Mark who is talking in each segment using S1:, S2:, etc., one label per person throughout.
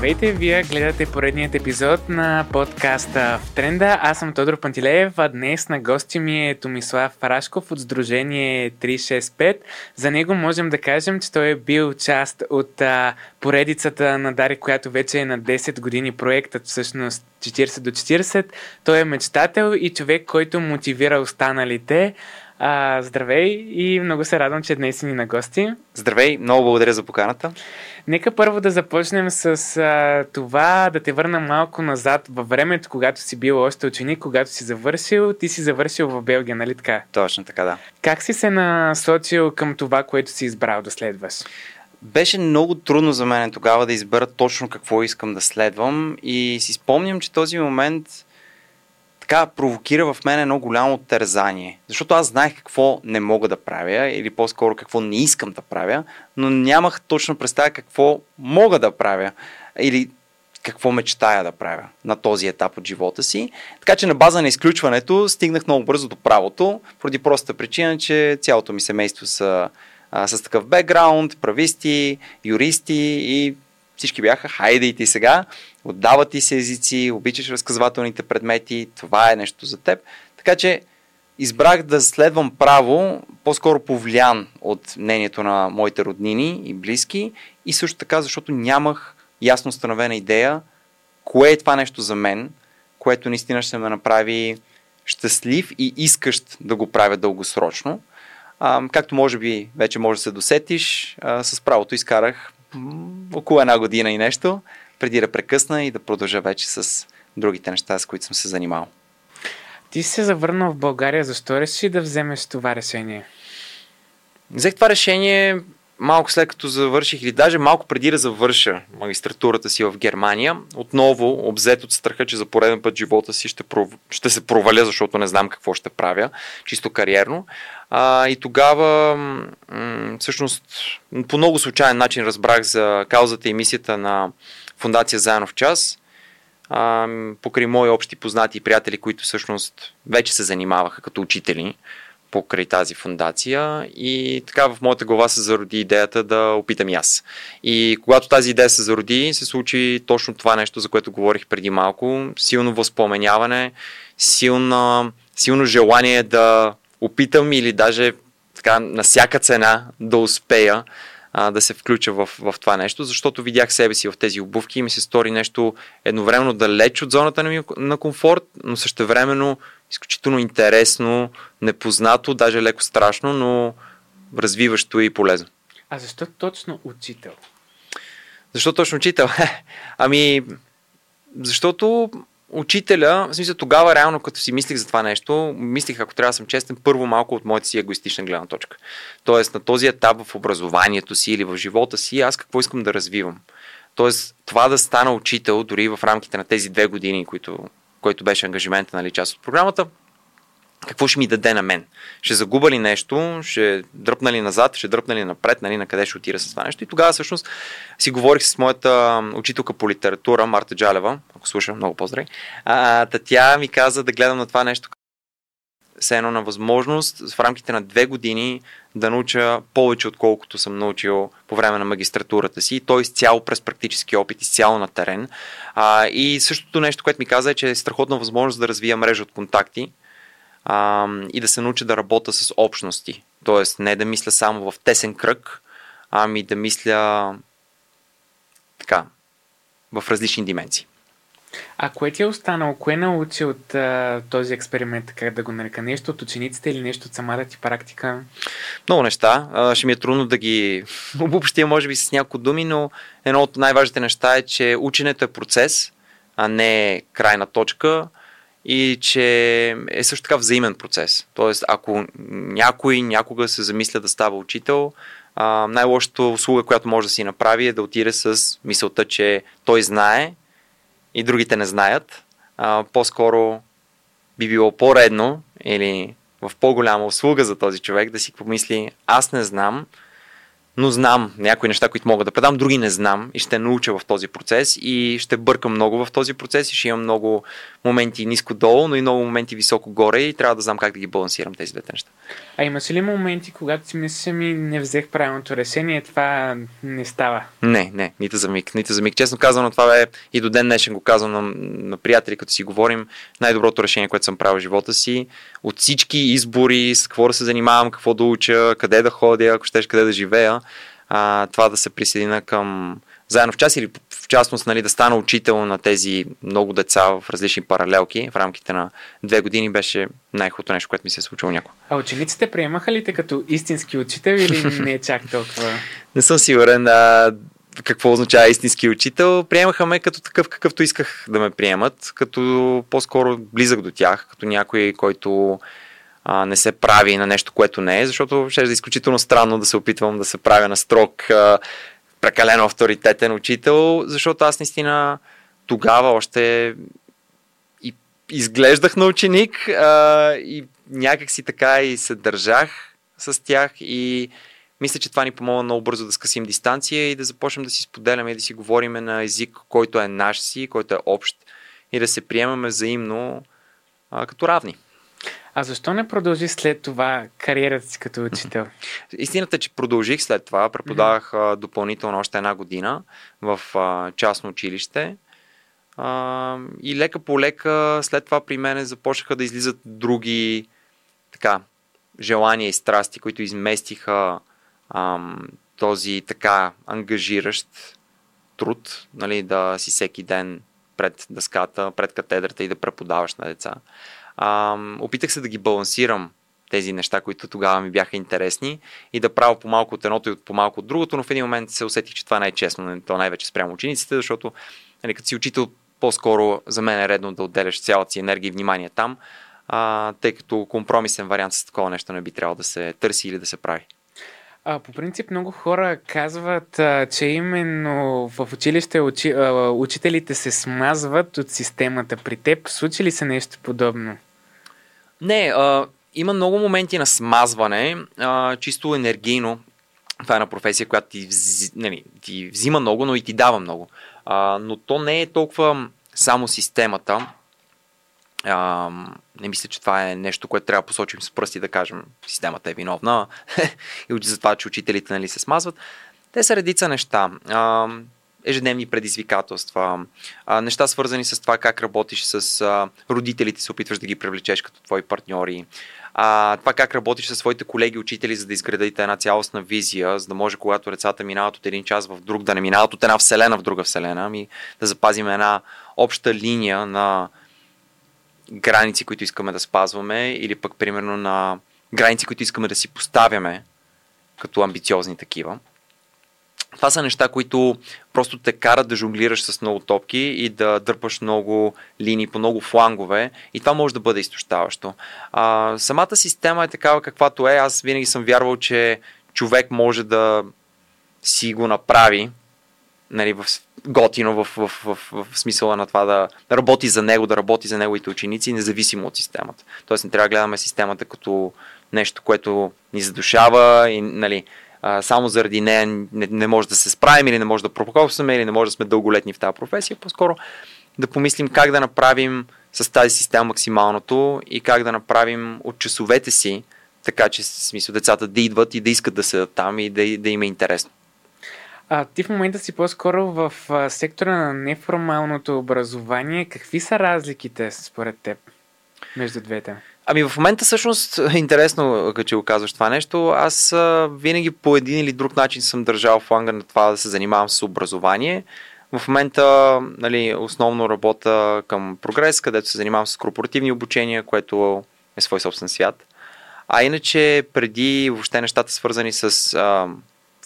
S1: Здравейте, вие гледате поредният епизод на подкаста в тренда. Аз съм Тодор Пантилеев, а днес на гости ми е Томислав Парашков от Сдружение 365. За него можем да кажем, че той е бил част от а, поредицата на Дари, която вече е на 10 години проектът, всъщност 40 до 40. Той е мечтател и човек, който мотивира останалите. А, здравей и много се радвам, че днес си ни на гости.
S2: Здравей, много благодаря за поканата.
S1: Нека първо да започнем с а, това, да те върна малко назад във времето, когато си бил още ученик, когато си завършил. Ти си завършил в Белгия, нали така?
S2: Точно така, да.
S1: Как си се насочил към това, което си избрал да следваш?
S2: Беше много трудно за мен тогава да избера точно какво искам да следвам и си спомням, че този момент така провокира в мен едно голямо тързание. Защото аз знаех какво не мога да правя, или по-скоро какво не искам да правя, но нямах точно представа какво мога да правя. Или какво мечтая да правя на този етап от живота си. Така че на база на изключването стигнах много бързо до правото, поради простата причина, че цялото ми семейство са а, с такъв бекграунд, прависти, юристи и всички бяха, хайде и ти сега, отдават ти се езици, обичаш разказвателните предмети, това е нещо за теб. Така че избрах да следвам право, по-скоро повлиян от мнението на моите роднини и близки и също така, защото нямах ясно установена идея, кое е това нещо за мен, което наистина ще ме направи щастлив и искащ да го правя дългосрочно. А, както може би вече може да се досетиш, а, с правото изкарах около една година и нещо, преди да прекъсна и да продължа вече с другите неща, с които съм се занимавал.
S1: Ти се завърнал в България, защо реши да вземеш това решение?
S2: Взех това решение малко след като завърших или даже малко преди да завърша магистратурата си в Германия, отново обзет от страха, че за пореден път живота си ще, пров... ще се проваля, защото не знам какво ще правя, чисто кариерно. А, и тогава, м- всъщност, по много случайен начин разбрах за каузата и мисията на Фундация Заедно в час, а, покрай мои общи познати и приятели, които всъщност вече се занимаваха като учители покрай тази фундация и така в моята глава се зароди идеята да опитам и аз. И когато тази идея се зароди, се случи точно това нещо, за което говорих преди малко. Силно възпоменяване, силно, силно желание да опитам или даже така на всяка цена да успея а, да се включа в, в това нещо, защото видях себе си в тези обувки и ми се стори нещо едновременно далеч от зоната на, на комфорт, но същевременно изключително интересно, непознато, даже леко страшно, но развиващо и полезно.
S1: А защо точно учител?
S2: Защо точно учител? ами, защото учителя, в смисъл тогава реално като си мислих за това нещо, мислих, ако трябва да съм честен, първо малко от моята си егоистична гледна точка. Тоест на този етап в образованието си или в живота си, аз какво искам да развивам. Тоест това да стана учител, дори в рамките на тези две години, които, който беше ангажимента, нали, част от програмата, какво ще ми даде на мен? Ще загуба ли нещо? Ще дръпна ли назад? Ще дръпна ли напред? Нали, на къде ще отира с това нещо? И тогава всъщност си говорих с моята учителка по литература, Марта Джалева, ако слуша, много поздрави. А, тя ми каза да гледам на това нещо все едно на възможност в рамките на две години да науча повече, отколкото съм научил по време на магистратурата си. Той изцяло през практически опит, изцяло на терен. А, и същото нещо, което ми каза е, че е страхотна възможност да развия мрежа от контакти, а, и да се науча да работя с общности. Тоест не да мисля само в тесен кръг, ами да мисля така, в различни дименции.
S1: А кое ти е останало? Кое научи от а, този експеримент, как да го нарека? Нещо от учениците или нещо от самата ти практика?
S2: Много неща. А, ще ми е трудно да ги обобщя, може би, с няколко думи, но едно от най-важните неща е, че ученето е процес, а не крайна точка и че е също така взаимен процес. Тоест, ако някой някога се замисля да става учител, най-лошата услуга, която може да си направи е да отиде с мисълта, че той знае и другите не знаят. А, по-скоро би било по-редно или в по-голяма услуга за този човек да си помисли аз не знам, но знам някои неща, които мога да предам, други не знам и ще науча в този процес и ще бъркам много в този процес и ще имам много моменти ниско-долу, но и много моменти високо-горе и трябва да знам как да ги балансирам тези двете неща.
S1: А имаш ли моменти, когато си мислиш, ми не взех правилното решение, това не става?
S2: Не, не, нито за миг, нито за миг. Честно казано, това е и до ден днешен го казвам на, на приятели, като си говорим, най-доброто решение, което съм правил в живота си. От всички избори, с какво да се занимавам, какво да уча, къде да ходя, ако щеш къде да живея, а, това да се присъедина към заедно в час или в частност нали, да стана учител на тези много деца в различни паралелки в рамките на две години беше най-хубавото нещо, което ми се е случило някога.
S1: А учениците приемаха ли те като истински учител или не е чак толкова?
S2: не съм сигурен а, какво означава истински учител. Приемаха ме като такъв, какъвто исках да ме приемат, като по-скоро близък до тях, като някой, който а, не се прави на нещо, което не е, защото ще е изключително странно да се опитвам да се правя на строк, а, прекалено авторитетен учител, защото аз наистина тогава още и изглеждах на ученик а, и някак си така и се държах с тях и мисля, че това ни помогна много бързо да скъсим дистанция и да започнем да си споделяме и да си говориме на език, който е наш си, който е общ и да се приемаме взаимно а, като равни.
S1: А защо не продължи след това кариерата си като учител?
S2: Истината е, че продължих след това. Преподавах mm-hmm. допълнително още една година в а, частно училище. А, и лека по лека след това при мен започнаха да излизат други така, желания и страсти, които изместиха ам, този така ангажиращ труд, нали, да си всеки ден пред дъската, пред катедрата и да преподаваш на деца. Ам, опитах се да ги балансирам тези неща, които тогава ми бяха интересни и да правя по-малко от едното и по-малко от другото, но в един момент се усетих, че това е най-честно, то най-вече спрямо учениците, защото нали, като си учител, по-скоро за мен е редно да отделяш цялата си енергия и внимание там, а, тъй като компромисен вариант с такова нещо не би трябвало да се търси или да се прави.
S1: А, по принцип много хора казват, а, че именно в училище учи, а, учителите се смазват от системата. При теб случи ли се нещо подобно?
S2: Не, а, има много моменти на смазване, а, чисто енергийно. Това е една професия, която ти, вз, не, ти взима много, но и ти дава много. А, но то не е толкова само системата. А, не мисля, че това е нещо, което трябва да посочим с пръсти да кажем, системата е виновна и за това, че учителите нали, се смазват. Те са редица неща. А, ежедневни предизвикателства, а, неща свързани с това как работиш с а, родителите, се опитваш да ги привлечеш като твои партньори, а, това как работиш с своите колеги учители, за да изградите една цялостна визия, за да може когато децата минават от един час в друг, да не минават от една вселена в друга вселена, ами да запазим една обща линия на граници, които искаме да спазваме, или пък примерно на граници, които искаме да си поставяме като амбициозни такива. Това са неща, които просто те карат да жонглираш с много топки и да дърпаш много линии по много флангове и това може да бъде изтощаващо. А, самата система е такава каквато е. Аз винаги съм вярвал, че човек може да си го направи нали, в готино в, в, в, в, смисъла на това да, работи за него, да работи за неговите ученици, независимо от системата. Тоест не трябва да гледаме системата като нещо, което ни задушава и нали, а, само заради нея не, не може да се справим или не може да пропокосваме или не може да сме дълголетни в тази професия. По-скоро да помислим как да направим с тази система максималното и как да направим от часовете си, така че смисъл децата да идват и да искат да седат там и да, да им е интересно.
S1: А ти в момента си по-скоро в а, сектора на неформалното образование. Какви са разликите според теб между двете?
S2: Ами в момента всъщност интересно, че го казваш това нещо. Аз а, винаги по един или друг начин съм държал фланга на това да се занимавам с образование. В момента нали, основно работя към прогрес, където се занимавам с корпоративни обучения, което е свой собствен свят. А иначе преди въобще нещата свързани с а,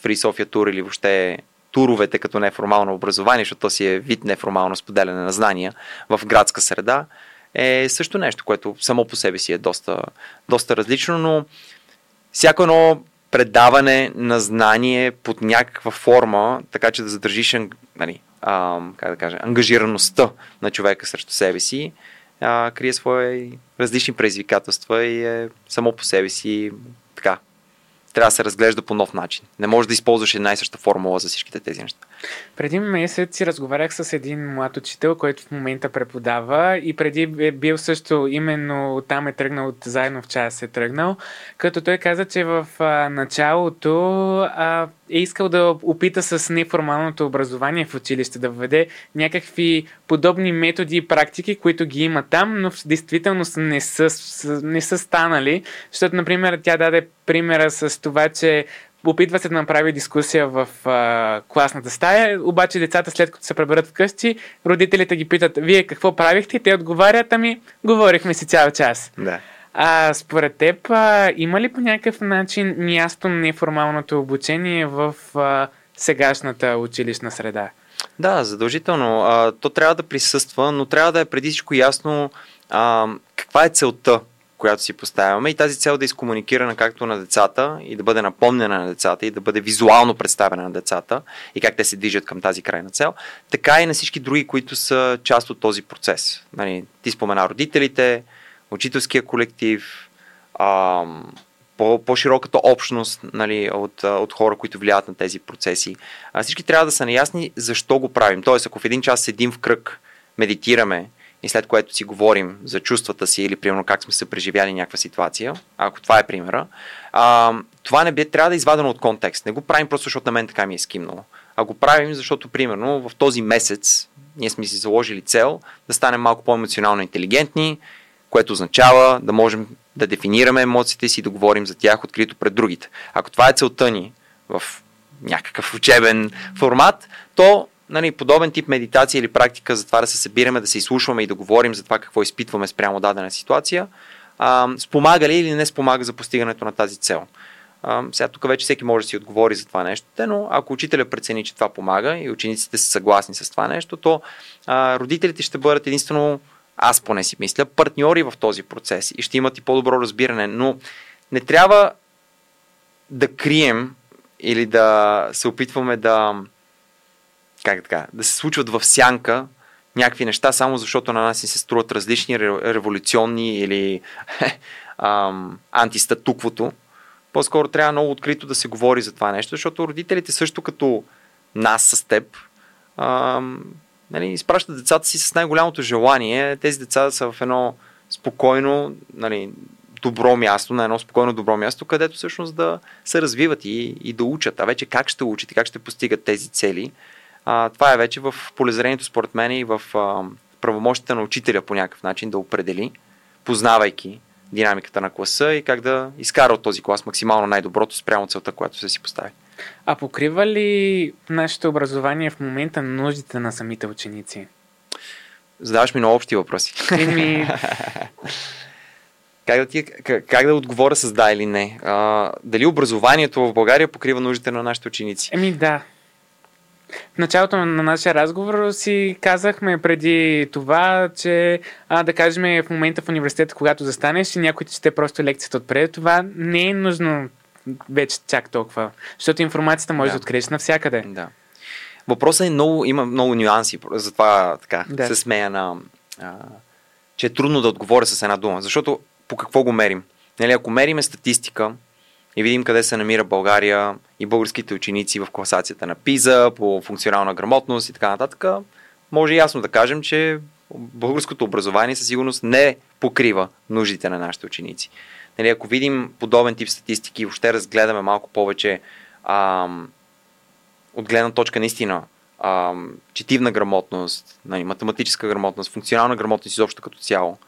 S2: Free Sofia Tour или въобще туровете като неформално образование, защото то си е вид неформално споделяне на знания в градска среда, е също нещо, което само по себе си е доста, доста различно, но всяко едно предаване на знание под някаква форма, така че да задържиш нали, а, как да кажа, ангажираността на човека срещу себе си, а, крие свои различни предизвикателства и е само по себе си трябва да се разглежда по нов начин. Не можеш да използваш една и съща формула за всичките тези неща.
S1: Преди месец си разговарях с един млад учител, който в момента преподава и преди е бил също именно там е тръгнал, от заедно в час е тръгнал, като той каза, че в а, началото а, е искал да опита с неформалното образование в училище, да введе някакви подобни методи и практики, които ги има там, но в действителност не са, не са станали, защото, например, тя даде примера с това, че опитва се да направи дискусия в а, класната стая, обаче децата след като се преберат вкъщи, родителите ги питат, вие какво правихте? И те отговарят, ами, говорихме си цял час.
S2: Да.
S1: А според теб, а, има ли по някакъв начин място на неформалното обучение в а, сегашната училищна среда?
S2: Да, задължително. А, то трябва да присъства, но трябва да е преди всичко ясно а, каква е целта която си поставяме и тази цел да е изкомуникирана както на децата и да бъде напомнена на децата и да бъде визуално представена на децата и как те се движат към тази крайна цел, така и на всички други, които са част от този процес. Нали, ти спомена родителите, учителския колектив, ам, по, по-широката общност нали, от, от хора, които влияят на тези процеси. А всички трябва да са наясни защо го правим. Тоест, ако в един час седим в кръг, медитираме и след което си говорим за чувствата си или примерно как сме се преживяли някаква ситуация, ако това е примера, а, това не би, трябва да е извадено от контекст. Не го правим просто защото на мен така ми е скимнало. А го правим, защото примерно в този месец ние сме си заложили цел да станем малко по-емоционално интелигентни, което означава да можем да дефинираме емоциите си и да говорим за тях открито пред другите. Ако това е целта ни в някакъв учебен формат, то нали, подобен тип медитация или практика за това да се събираме, да се изслушваме и да говорим за това какво изпитваме спрямо дадена ситуация, а, спомага ли или не спомага за постигането на тази цел. А, сега тук вече всеки може да си отговори за това нещо, но ако учителя прецени, че това помага и учениците са съгласни с това нещо, то а, родителите ще бъдат единствено, аз поне си мисля, партньори в този процес и ще имат и по-добро разбиране, но не трябва да крием или да се опитваме да как така, да се случват в сянка някакви неща, само защото на нас ни се струват различни революционни или ам, антистатуквото. По-скоро трябва много открито да се говори за това нещо, защото родителите също като нас с теб ам, нали, изпращат децата си с най-голямото желание тези деца са в едно спокойно, нали, добро място, на едно спокойно добро място, където всъщност да се развиват и, и да учат. А вече как ще учат и как ще постигат тези цели, а, това е вече в полезрението, според мен, и в а, правомощите на учителя по някакъв начин да определи, познавайки динамиката на класа и как да изкара от този клас максимално най-доброто спрямо целта, която се си постави.
S1: А покрива ли нашето образование в момента нуждите на самите ученици?
S2: Задаваш ми на общи въпроси.
S1: Еми...
S2: как, да ти, как, как да отговоря с да или не? А, дали образованието в България покрива нуждите на нашите ученици?
S1: Еми да. В началото на нашия разговор си казахме преди това, че а, да кажем в момента в университета, когато застанеш и някой ти чете просто лекцията отпред, това не е нужно вече чак толкова. Защото информацията може да, да откриеш навсякъде.
S2: Да. Въпросът е много, има много нюанси, затова така да. се смея на, а, че е трудно да отговоря с една дума. Защото по какво го мерим? Нали, ако мериме статистика, и видим къде се намира България и българските ученици в класацията на ПИЗа, по функционална грамотност и така нататък, може ясно да кажем, че българското образование със сигурност не покрива нуждите на нашите ученици. Нали, ако видим подобен тип статистики и въобще разгледаме малко повече ам, от гледна точка наистина ам, четивна грамотност, нали, математическа грамотност, функционална грамотност изобщо като цяло,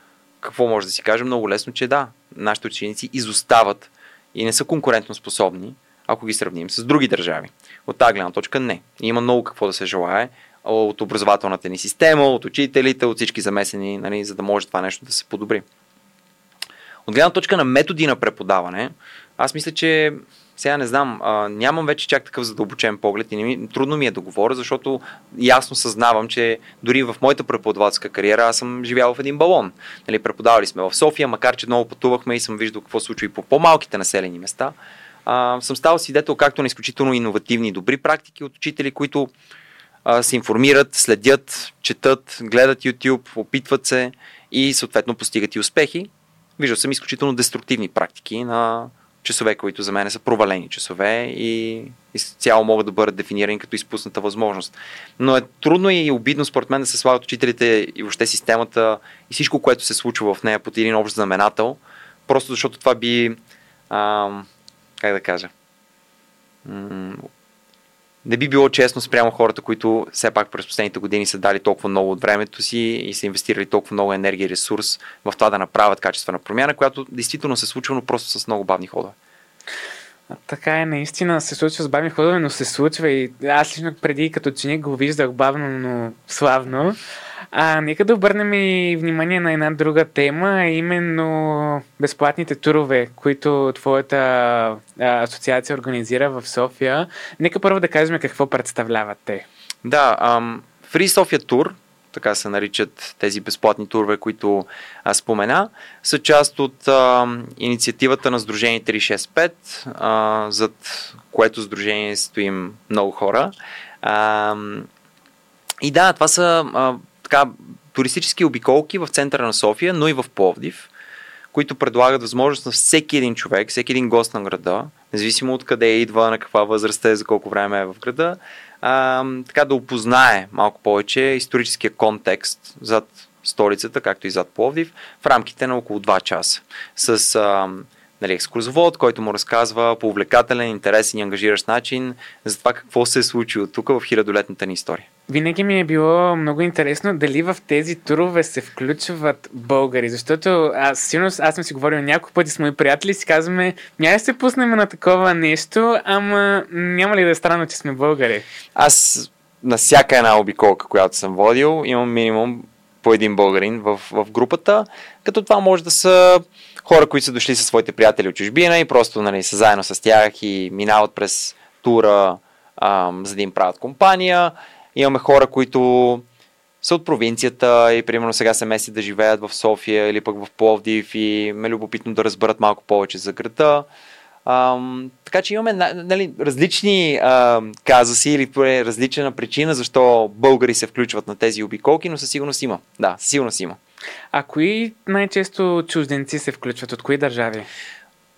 S2: какво може да си кажем? Много лесно, че да, нашите ученици изостават и не са конкурентно способни, ако ги сравним с други държави. От тази гледна точка не. Има много какво да се желае от образователната ни система, от учителите, от всички замесени, нали, за да може това нещо да се подобри. От гледна точка на методи на преподаване, аз мисля, че сега не знам, а, нямам вече чак такъв задълбочен поглед и не ми, трудно ми е да говоря, защото ясно съзнавам, че дори в моята преподавателска кариера аз съм живял в един балон. Нали, преподавали сме в София, макар че много пътувахме и съм виждал какво случва и по по-малките населени места. А, съм ставал свидетел както на изключително иновативни добри практики от учители, които а, се информират, следят, четат, гледат YouTube, опитват се и съответно постигат и успехи. Виждал съм изключително деструктивни практики на часове, които за мен са провалени часове и, и цяло могат да бъдат дефинирани като изпусната възможност. Но е трудно и обидно според мен да се слагат учителите и въобще системата и всичко, което се случва в нея под един общ знаменател, просто защото това би, а, как да кажа, не би било честно спрямо хората, които все пак през последните години са дали толкова много от времето си и са инвестирали толкова много енергия и ресурс в това да направят качествена промяна, която действително се случва, но просто с много бавни ходове.
S1: Така е, наистина се случва с бавни ходове, но се случва и аз лично преди като ученик го виждах бавно, но славно. А, нека да обърнем и внимание на една друга тема, именно безплатните турове, които твоята а, асоциация организира в София. Нека първо да кажем какво представляват те.
S2: Да, ам, Free Sofia Tour, така се наричат тези безплатни турове, които а, спомена, са част от а, инициативата на Сдружение 365, а, зад което Сдружение стоим много хора. А, и да, това са а, така, туристически обиколки в центъра на София, но и в Пловдив, които предлагат възможност на всеки един човек, всеки един гост на града, независимо от къде идва, на каква възраст е, за колко време е в града, а, така да опознае малко повече историческия контекст зад столицата, както и зад Пловдив, в рамките на около 2 часа. С а, нали, екскурзовод, който му разказва по увлекателен, интересен и ангажиращ начин за това какво се е случило тук в хилядолетната ни история.
S1: Винаги ми е било много интересно дали в тези турове се включват българи, защото аз сигурно аз съм си говорил няколко пъти с мои приятели и си казваме, няма се пуснем на такова нещо, ама няма ли да е странно, че сме българи?
S2: Аз на всяка една обиколка, която съм водил, имам минимум по един българин в, в групата, като това може да са хора, които са дошли със своите приятели от чужбина и просто нали, са заедно с тях и минават през тура, ам, за да им правят компания. Имаме хора, които са от провинцията и примерно сега се меси да живеят в София или пък в Пловдив и ме любопитно да разберат малко повече за града. Ам, така че имаме нали, различни ам, казуси или различна причина защо българи се включват на тези обиколки, но със сигурност има. Да, със сигурност има.
S1: А кои най-често чужденци се включват? От кои държави?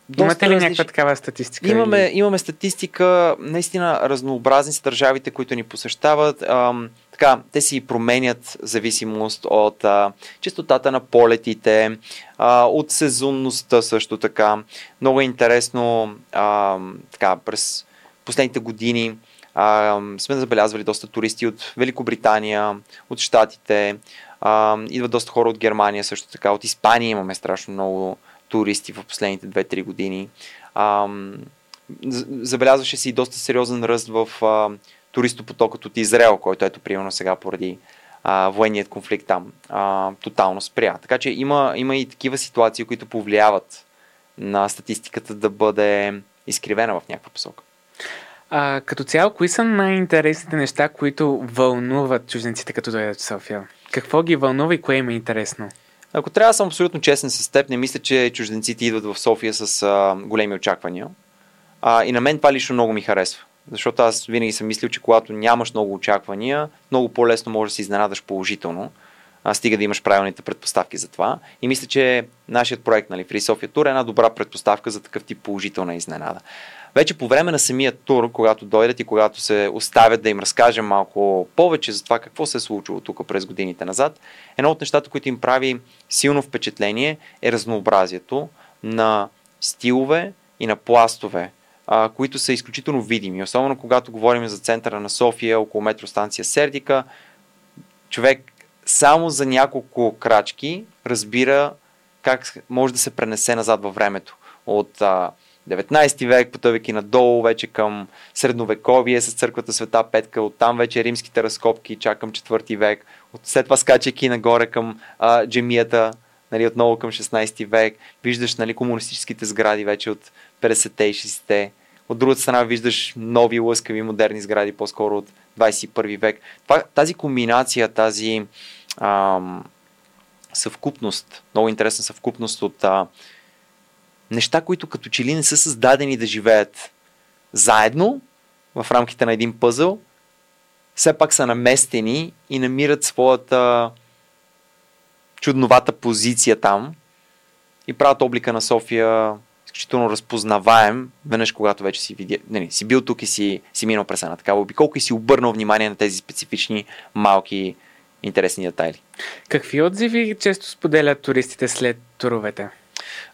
S1: Доста Имате ли различ... някаква такава статистика?
S2: Имаме, или? имаме статистика, наистина разнообразни са държавите, които ни посещават. Ам, така, те си променят зависимост от а, чистотата на полетите, а, от сезонността също така. Много е интересно а, така, през последните години а, сме забелязвали доста туристи от Великобритания, от Штатите, а, идват доста хора от Германия също така, от Испания имаме страшно много туристи в последните 2-3 години. А, забелязваше се и доста сериозен ръст в а, туристопотокът от Израел, който ето примерно сега поради а, военният конфликт там а, тотално спря. Така че има, има и такива ситуации, които повлияват на статистиката да бъде изкривена в някаква посока.
S1: А, като цяло, кои са най-интересните неща, които вълнуват чужденците, като дойдат в София? Какво ги вълнува и кое им е интересно?
S2: Ако трябва да съм абсолютно честен с теб, не мисля, че чужденците идват в София с а, големи очаквания. А, и на мен това лично много ми харесва. Защото аз винаги съм мислил, че когато нямаш много очаквания, много по-лесно можеш да се изненадаш положително. А, стига да имаш правилните предпоставки за това. И мисля, че нашият проект, нали, Free Sofia Tour е една добра предпоставка за такъв тип положителна изненада. Вече по време на самия тур, когато дойдат и когато се оставят да им разкажем малко повече за това какво се е случило тук през годините назад, едно от нещата, които им прави силно впечатление е разнообразието на стилове и на пластове, които са изключително видими. Особено когато говорим за центъра на София, около метростанция Сердика, човек само за няколко крачки разбира как може да се пренесе назад във времето. От а, 19 век, потъвайки надолу вече към средновековие с църквата Света Петка, оттам вече римските разкопки, чак към 4 век, от след това скачайки нагоре към а, джемията, нали, отново към 16 век, виждаш нали, комунистическите сгради вече от 50-те и 60-те, от другата страна виждаш нови лъскави модерни сгради, по-скоро от 21 век. Това, тази комбинация, тази ам, съвкупност, много интересна съвкупност от а, неща, които като че ли не са създадени да живеят заедно в рамките на един пъзъл, все пак са наместени и намират своята чудновата позиция там и правят облика на София изключително разпознаваем, веднъж когато вече си, видя, не, не, си бил тук и си, си минал през една такава обиколка и си обърнал внимание на тези специфични малки интересни детайли.
S1: Какви отзиви често споделят туристите след туровете?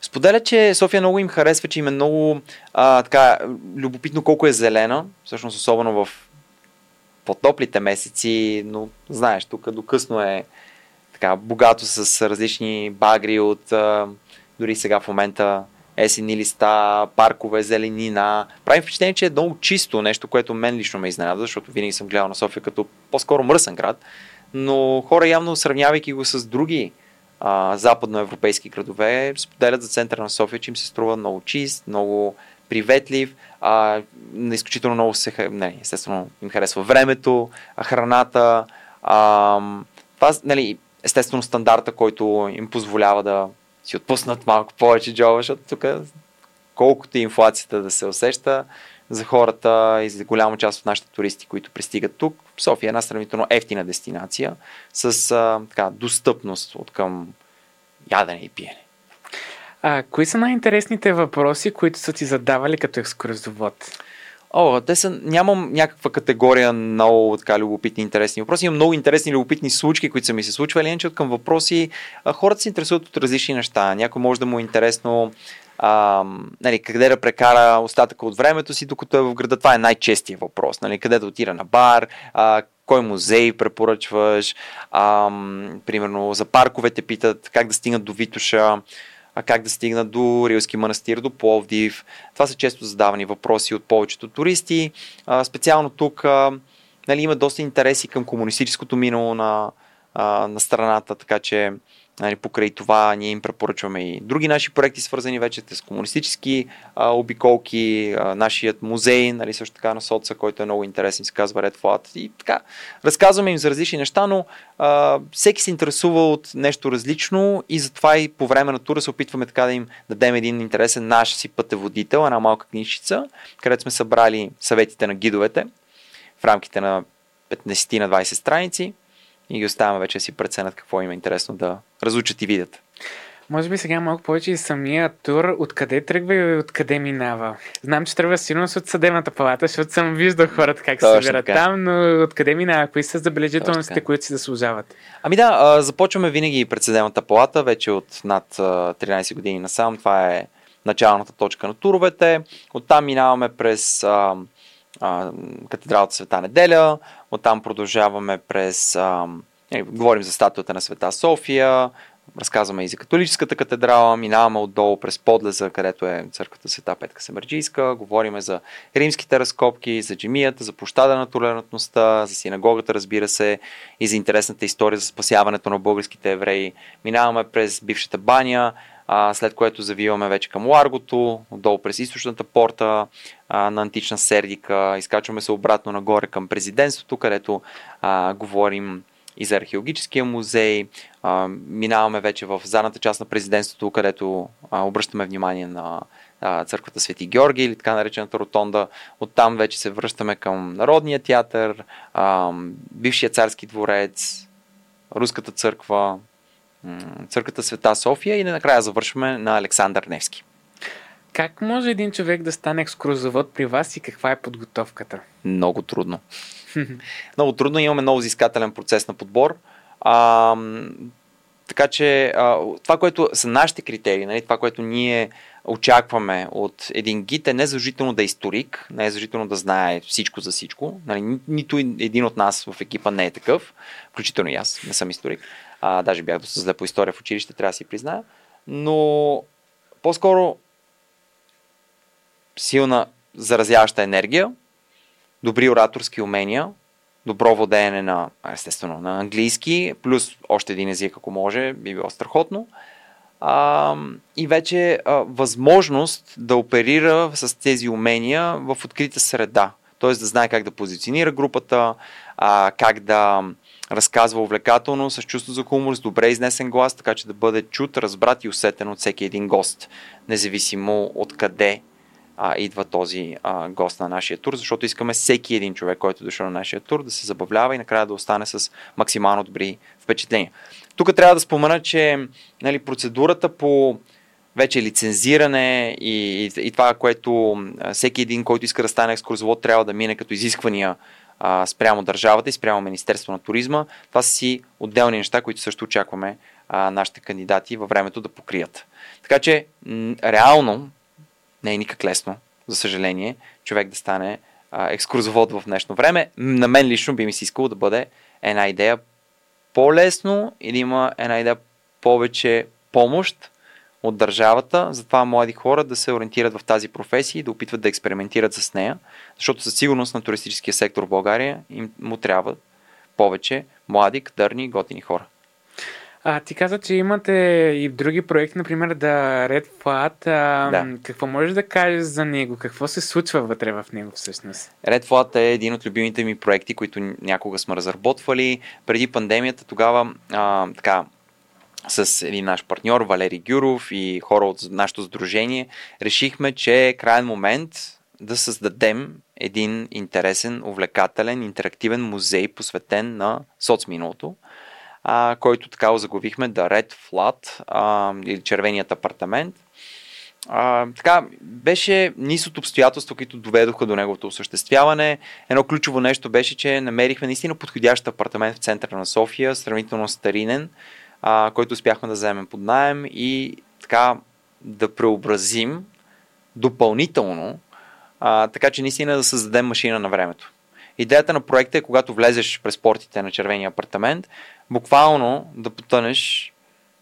S2: Споделя, че София много им харесва, че им е много а, така, любопитно колко е зелена, всъщност особено в по-топлите месеци, но знаеш, тук до късно е така, богато с различни багри от а, дори сега в момента есени листа, паркове, зеленина. Прави впечатление, че е много чисто нещо, което мен лично ме изненада, защото винаги съм гледал на София като по-скоро мръсен град. Но хора явно сравнявайки го с други а, западноевропейски градове, споделят за центъра на София, че им се струва много чист, много приветлив, а, изключително много се, не, естествено им харесва времето, храната, а, това, нали, естествено стандарта, който им позволява да си отпуснат малко повече джоба, защото тук колкото и инфлацията да се усеща, за хората и за голяма част от нашите туристи, които пристигат тук, София е една сравнително ефтина дестинация с а, така, достъпност от към ядене и пиене.
S1: А, кои са най-интересните въпроси, които са ти задавали като екскурзовод?
S2: О, те са, нямам някаква категория много така любопитни, интересни въпроси. Имам много интересни, любопитни случки, които са ми се случвали. Иначе от към въпроси, хората се интересуват от различни неща. Някой може да му е интересно а, нали, къде да прекара остатъка от времето си, докато е в града. Това е най-честият въпрос. Нали, къде да отида на бар, а, кой музей препоръчваш, а, примерно за парковете питат, как да стигнат до Витуша, а как да стигнат до Рилски манастир, до Пловдив. Това са често задавани въпроси от повечето туристи. А, специално тук а, нали, има доста интереси към комунистическото минало на, а, на страната, така че Нали, покрай това ние им препоръчваме и други наши проекти, свързани вече с комунистически а, обиколки, а, нашият музей, нали, също така на Соца, който е много интересен, се казва Red Flat. И така, разказваме им за различни неща, но а, всеки се интересува от нещо различно и затова и по време на тура се опитваме така да им дадем един интересен наш си пътеводител, една малка книжица, където сме събрали съветите на гидовете в рамките на 15 на 20 страници и ги оставяме вече си преценят какво им е интересно да разучат и видят.
S1: Може би сега малко повече и самия тур, откъде тръгва и откъде минава. Знам, че тръгва силно от съдебната палата, защото съм виждал хората как се събират там, но откъде минава? Кои са забележителностите, които си заслужават?
S2: Ами да, започваме винаги пред съдебната палата, вече от над 13 години насам. Това е началната точка на туровете. Оттам минаваме през а, а, катедралата Света Неделя, оттам продължаваме през... А, е, говорим за статуята на Света София, разказваме и за католическата катедрала, минаваме отдолу през подлеза, където е църквата Света Петка Семерджийска, говориме за римските разкопки, за джемията, за площада на толерантността, за синагогата, разбира се, и за интересната история за спасяването на българските евреи. Минаваме през бившата баня, а, след което завиваме вече към Ларгото, отдолу през източната порта а, на антична Сердика, изкачваме се обратно нагоре към президентството, където а, говорим и за археологическия музей. А, минаваме вече в задната част на президентството, където а, обръщаме внимание на църквата Свети Георги или така наречената ротонда. Оттам вече се връщаме към Народния театър, а, бившия царски дворец, Руската църква, църквата Света София и накрая завършваме на Александър Невски.
S1: Как може един човек да стане екскурзовод при вас и каква е подготовката?
S2: Много трудно. много трудно. Имаме много изискателен процес на подбор. А, така че а, това, което са нашите критерии, нали, това, което ние очакваме от един гид е не задължително да е историк, не е задължително да знае всичко за всичко. Нали, нито един от нас в екипа не е такъв, включително и аз, не съм историк. А, даже бях доста зле по история в училище, трябва да си призная. Но по-скоро силна заразяваща енергия, добри ораторски умения, добро водеене на, естествено, на английски, плюс още един език, ако може, би било страхотно. А, и вече а, възможност да оперира с тези умения в открита среда. Т.е. да знае как да позиционира групата, а, как да разказва увлекателно, с чувство за хумор, с добре изнесен глас, така че да бъде чут, разбрат и усетен от всеки един гост, независимо от къде а, идва този а, гост на нашия тур, защото искаме всеки един човек, който е дошъл на нашия тур, да се забавлява и накрая да остане с максимално добри впечатления. Тук трябва да спомена, че нали, процедурата по вече лицензиране и, и, и това, което всеки един, който иска да стане екскурзовод, трябва да мине като изисквания а, спрямо държавата и спрямо Министерство на туризма. Това са си отделни неща, които също очакваме а, нашите кандидати във времето да покрият. Така че, м- реално, не е никак лесно, за съжаление, човек да стане а, екскурзовод в днешно време. На мен лично би ми се искало да бъде една идея по-лесно и да има една идея повече помощ от държавата, затова млади хора да се ориентират в тази професия и да опитват да експериментират с нея, защото със сигурност на туристическия сектор в България им му трябва повече млади, кадърни, готини хора.
S1: А, ти каза, че имате и други проекти, например да Red Flat. А, да. Какво можеш да кажеш за него? Какво се случва вътре в него всъщност?
S2: Red Flat е един от любимите ми проекти, които някога сме разработвали. Преди пандемията тогава а, така, с един наш партньор, Валери Гюров и хора от нашето сдружение, решихме, че е крайен момент да създадем един интересен, увлекателен, интерактивен музей, посветен на соцминалото, а, който така заглавихме The Red Flat а, или Червеният апартамент. А, така, беше низ от обстоятелства, които доведоха до неговото осъществяване. Едно ключово нещо беше, че намерихме наистина подходящ апартамент в центъра на София, сравнително старинен, а, който успяхме да вземем под найем и така да преобразим допълнително, а, така че наистина да създадем машина на времето. Идеята на проекта е, когато влезеш през портите на червения апартамент, буквално да потънеш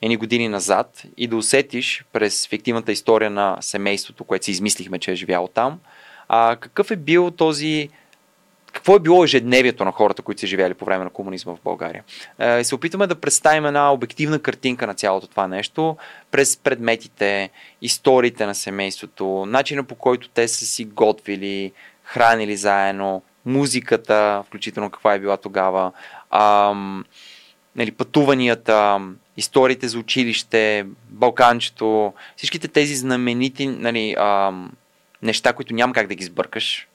S2: едни години назад и да усетиш през фиктивната история на семейството, което си измислихме, че е живяло там, а, какъв е бил този какво е било ежедневието на хората, които са живяли по време на комунизма в България. Е, и се опитваме да представим една обективна картинка на цялото това нещо през предметите, историите на семейството, начина по който те са си готвили, хранили заедно, музиката, включително каква е била тогава, ам, нали, пътуванията, историите за училище, Балканчето, всичките тези знаменити нали, ам, неща, които няма как да ги сбъркаш,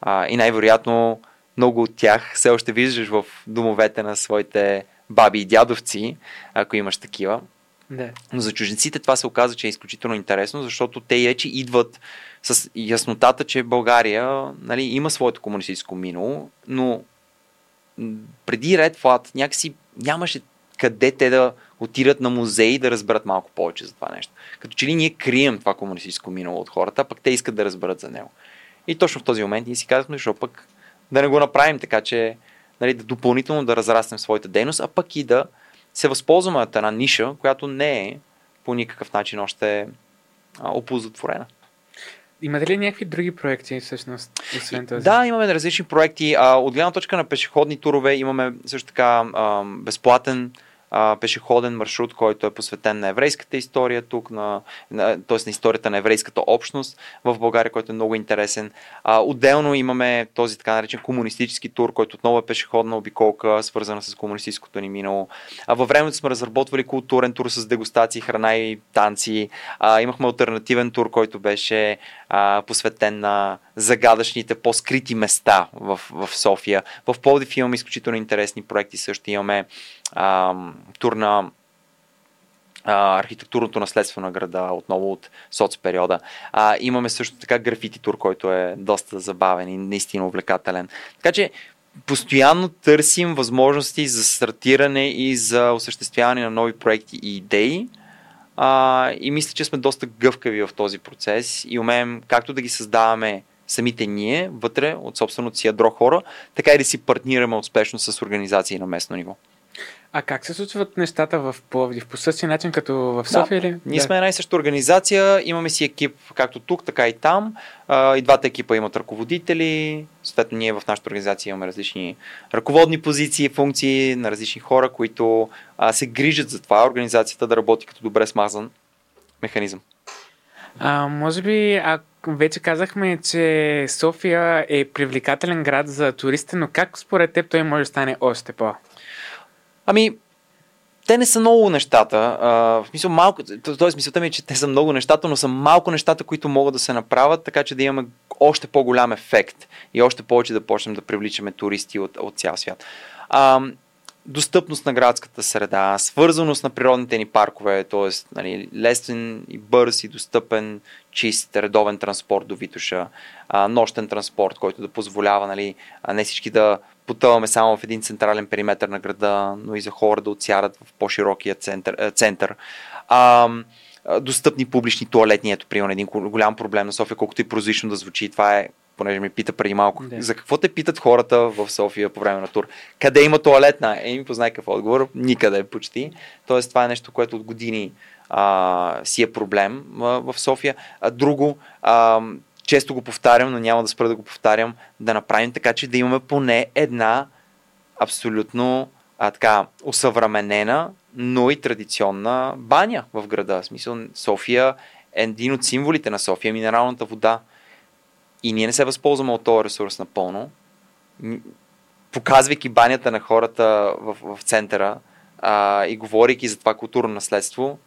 S2: а, и най-вероятно много от тях все още виждаш в домовете на своите баби и дядовци, ако имаш такива.
S1: Да.
S2: Но за чужденците това се оказа, че е изключително интересно, защото те вече идват с яснотата, че България нали, има своето комунистическо минало, но преди Red Flat някакси нямаше къде те да отидат на музей и да разберат малко повече за това нещо. Като че ли ние крием това комунистическо минало от хората, пък те искат да разберат за него. И точно в този момент ние си казахме, защо пък да не го направим така, че нали, да допълнително да разраснем своята дейност, а пък и да се възползваме от една ниша, която не е по никакъв начин още оползотворена.
S1: Имате ли някакви други проекти, всъщност, освен този?
S2: Да, имаме различни проекти. От гледна точка на пешеходни турове имаме също така безплатен пешеходен маршрут, който е посветен на еврейската история тук, на, на, т.е. на историята на еврейската общност в България, който е много интересен. А, отделно имаме този така наречен комунистически тур, който отново е пешеходна обиколка, свързана с комунистическото ни минало. А, във времето сме разработвали културен тур с дегустации, храна и танци. А, имахме альтернативен тур, който беше а, посветен на загадъчните, по-скрити места в, в София. В Пловдив имаме изключително интересни проекти, също имаме а, тур на а, архитектурното наследство на града, отново от соцпериода. А, имаме също така графити тур, който е доста забавен и наистина увлекателен. Така че постоянно търсим възможности за стартиране и за осъществяване на нови проекти и идеи. А, и мисля, че сме доста гъвкави в този процес и умеем както да ги създаваме самите ние, вътре от собственото си ядро хора, така и да си партнираме успешно с организации на местно ниво.
S1: А как се случват нещата в Пловдив? По същия начин като в София
S2: да,
S1: или?
S2: Ние да. сме една и съща организация, имаме си екип както тук, така и там. И двата екипа имат ръководители. Съответно, ние в нашата организация имаме различни ръководни позиции, функции на различни хора, които се грижат за това организацията да работи като добре смазан механизъм.
S1: А, може би, а вече казахме, че София е привлекателен град за туристите, но как според теб той може да стане още по?
S2: Ами, те не са много нещата. А, в смисъл малко, т.е. мисълта ми е, че те са много нещата, но са малко нещата, които могат да се направят, така че да имаме още по-голям ефект и още повече да почнем да привличаме туристи от, от цял свят. А, достъпност на градската среда, свързаност на природните ни паркове, т.е. Нали, лесен и бърз и достъпен, чист, редовен транспорт до Витуша, а, нощен транспорт, който да позволява нали, не всички да потъваме само в един централен периметр на града, но и за хора да отсядат в по-широкия център. център. А, достъпни публични туалетни, ето, примерно, един голям проблем на София, колкото и прозично да звучи, това е понеже ми пита преди малко, да. за какво те питат хората в София по време на тур? Къде има туалетна? Е, ми познай какъв отговор. Никъде почти. Тоест, това е нещо, което от години а, си е проблем а, в София. А, друго, а, често го повтарям, но няма да спра да го повтарям, да направим така, че да имаме поне една абсолютно а, така, усъвременена, но и традиционна баня в града. В смисъл, София е един от символите на София, минералната вода и ние не се възползваме от този ресурс напълно, показвайки банята на хората в, в центъра а, и говорейки за това културно наследство,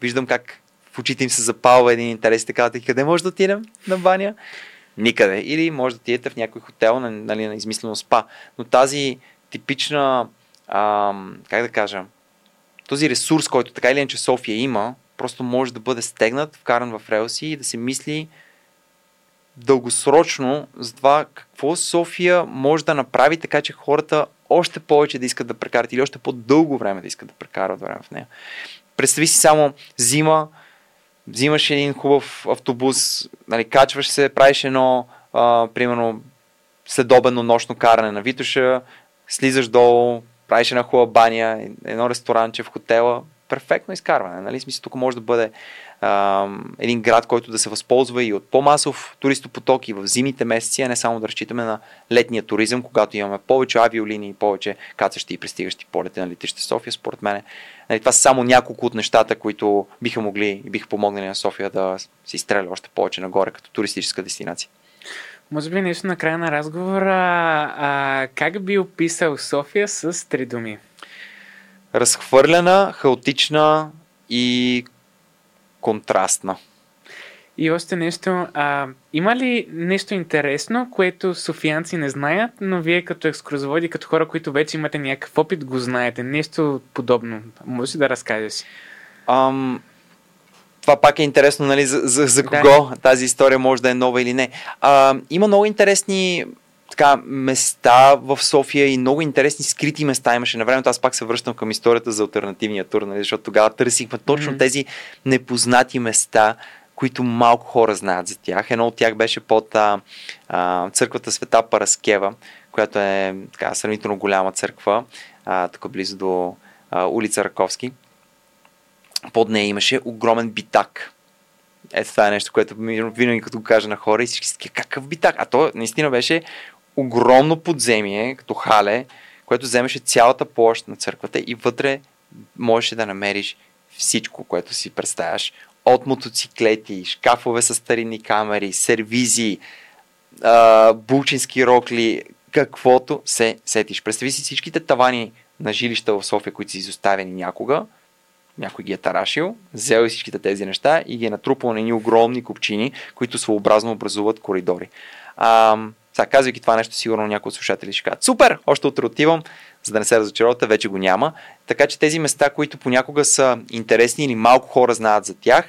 S2: виждам как в очите им се запалва един интерес и така, къде може да отидем на баня? Никъде. Или може да отидете в някой хотел, нали, на измислено спа. Но тази типична, а, как да кажа, този ресурс, който така или иначе София има, просто може да бъде стегнат, вкаран в релси и да се мисли дългосрочно за това какво София може да направи така, че хората още повече да искат да прекарат или още по-дълго време да искат да прекарат време в нея. Представи си само зима, взимаш един хубав автобус, нали, качваш се, правиш едно, а, примерно, следобедно нощно каране на Витоша, слизаш долу, правиш една хубава баня, едно ресторанче в хотела, перфектно изкарване. Нали? Смисъл, тук може да бъде а, един град, който да се възползва и от по-масов туристопоток и в зимите месеци, а не само да разчитаме на летния туризъм, когато имаме повече авиолинии, повече кацащи и пристигащи полети на летище София, според мен. Нали, това са само няколко от нещата, които биха могли и биха помогнали на София да се изстреля още повече нагоре като туристическа дестинация.
S1: Може би нещо на края на разговора. А, как би описал София с три думи?
S2: Разхвърляна, хаотична и контрастна.
S1: И още нещо. А, има ли нещо интересно, което софиянци не знаят, но вие като екскурзоводи, като хора, които вече имате някакъв опит, го знаете? Нещо подобно. Може да разкажеш?
S2: Ам, това пак е интересно, нали, за, за, за кого да. тази история може да е нова или не. А, има много интересни така, места в София и много интересни скрити места имаше на времето. Аз пак се връщам към историята за альтернативния тур, нали, защото тогава търсихме точно mm-hmm. тези непознати места, които малко хора знаят за тях. Едно от тях беше под а, а, църквата Света Параскева, която е така сравнително голяма църква, а, тук близо до а, улица Раковски. Под нея имаше огромен битак. Ето това е нещо, което винаги като го кажа на хора и всички си какъв битак? А то наистина беше огромно подземие, като хале, което вземеше цялата площ на църквата и вътре можеше да намериш всичко, което си представяш. От мотоциклети, шкафове с старинни камери, сервизи, булчински рокли, каквото се сетиш. Представи си всичките тавани на жилища в София, които са изоставени някога, някой ги е тарашил, взел всичките тези неща и ги е натрупал на едни огромни купчини, които своеобразно образуват коридори. А, сега, казвайки това нещо, сигурно някои от слушатели ще кажат, супер, още утре отивам, за да не се разочаровате, вече го няма. Така че тези места, които понякога са интересни или малко хора знаят за тях,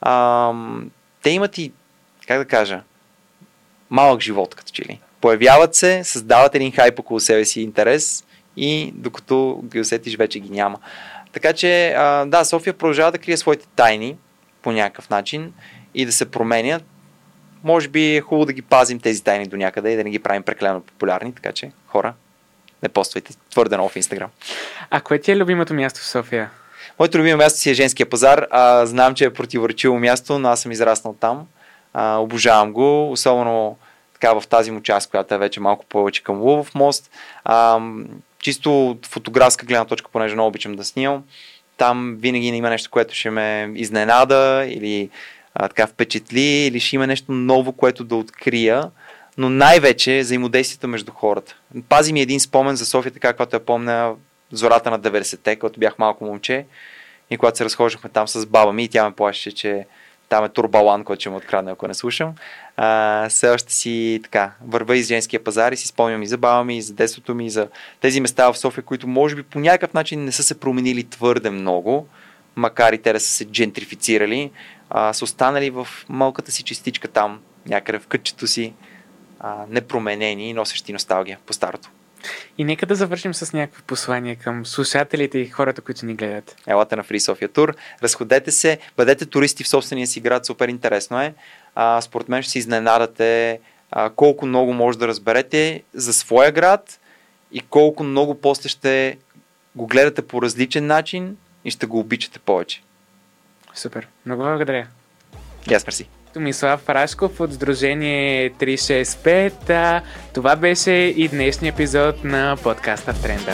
S2: ам, те имат и, как да кажа, малък живот, като че ли. Появяват се, създават един хайп около себе си интерес и докато ги усетиш, вече ги няма. Така че, а, да, София продължава да крие своите тайни по някакъв начин и да се променят може би е хубаво да ги пазим тези тайни до някъде и да не ги правим прекалено популярни, така че хора, не поствайте твърде много в Инстаграм.
S1: А кое ти е любимото място в София?
S2: Моето любимо място си е женския пазар. А, знам, че е противоречиво място, но аз съм израснал там. А, обожавам го, особено така в тази му част, която е вече малко повече към Лувов мост. А, чисто от фотографска гледна точка, понеже много обичам да снимам, там винаги има нещо, което ще ме изненада или а, така впечатли или ще има нещо ново, което да открия, но най-вече взаимодействието между хората. Пази ми един спомен за София, така както я помня зората на 90-те, когато бях малко момче и когато се разхождахме там с баба ми и тя ме плащаше, че там е Турбалан, който ще му открадне, ако не слушам. А, все още си така, върва из женския пазар и си спомням и за баба ми, и за детството ми, и за тези места в София, които може би по някакъв начин не са се променили твърде много, макар и те да са се джентрифицирали, а, са останали в малката си частичка там, някъде в кътчето си, а, непроменени и носещи носталгия по старото.
S1: И нека да завършим с някакво послание към слушателите и хората, които ни гледат.
S2: Елате на Free Sofia Tour, разходете се, бъдете туристи в собствения си град, супер интересно е. А, според мен ще се изненадате а, колко много може да разберете за своя град и колко много после ще го гледате по различен начин и ще го обичате повече.
S1: Супер. Много благодаря.
S2: И аз мерси.
S1: Томислав Рашков от Сдружение 365. Това беше и днешния епизод на подкаста в тренда.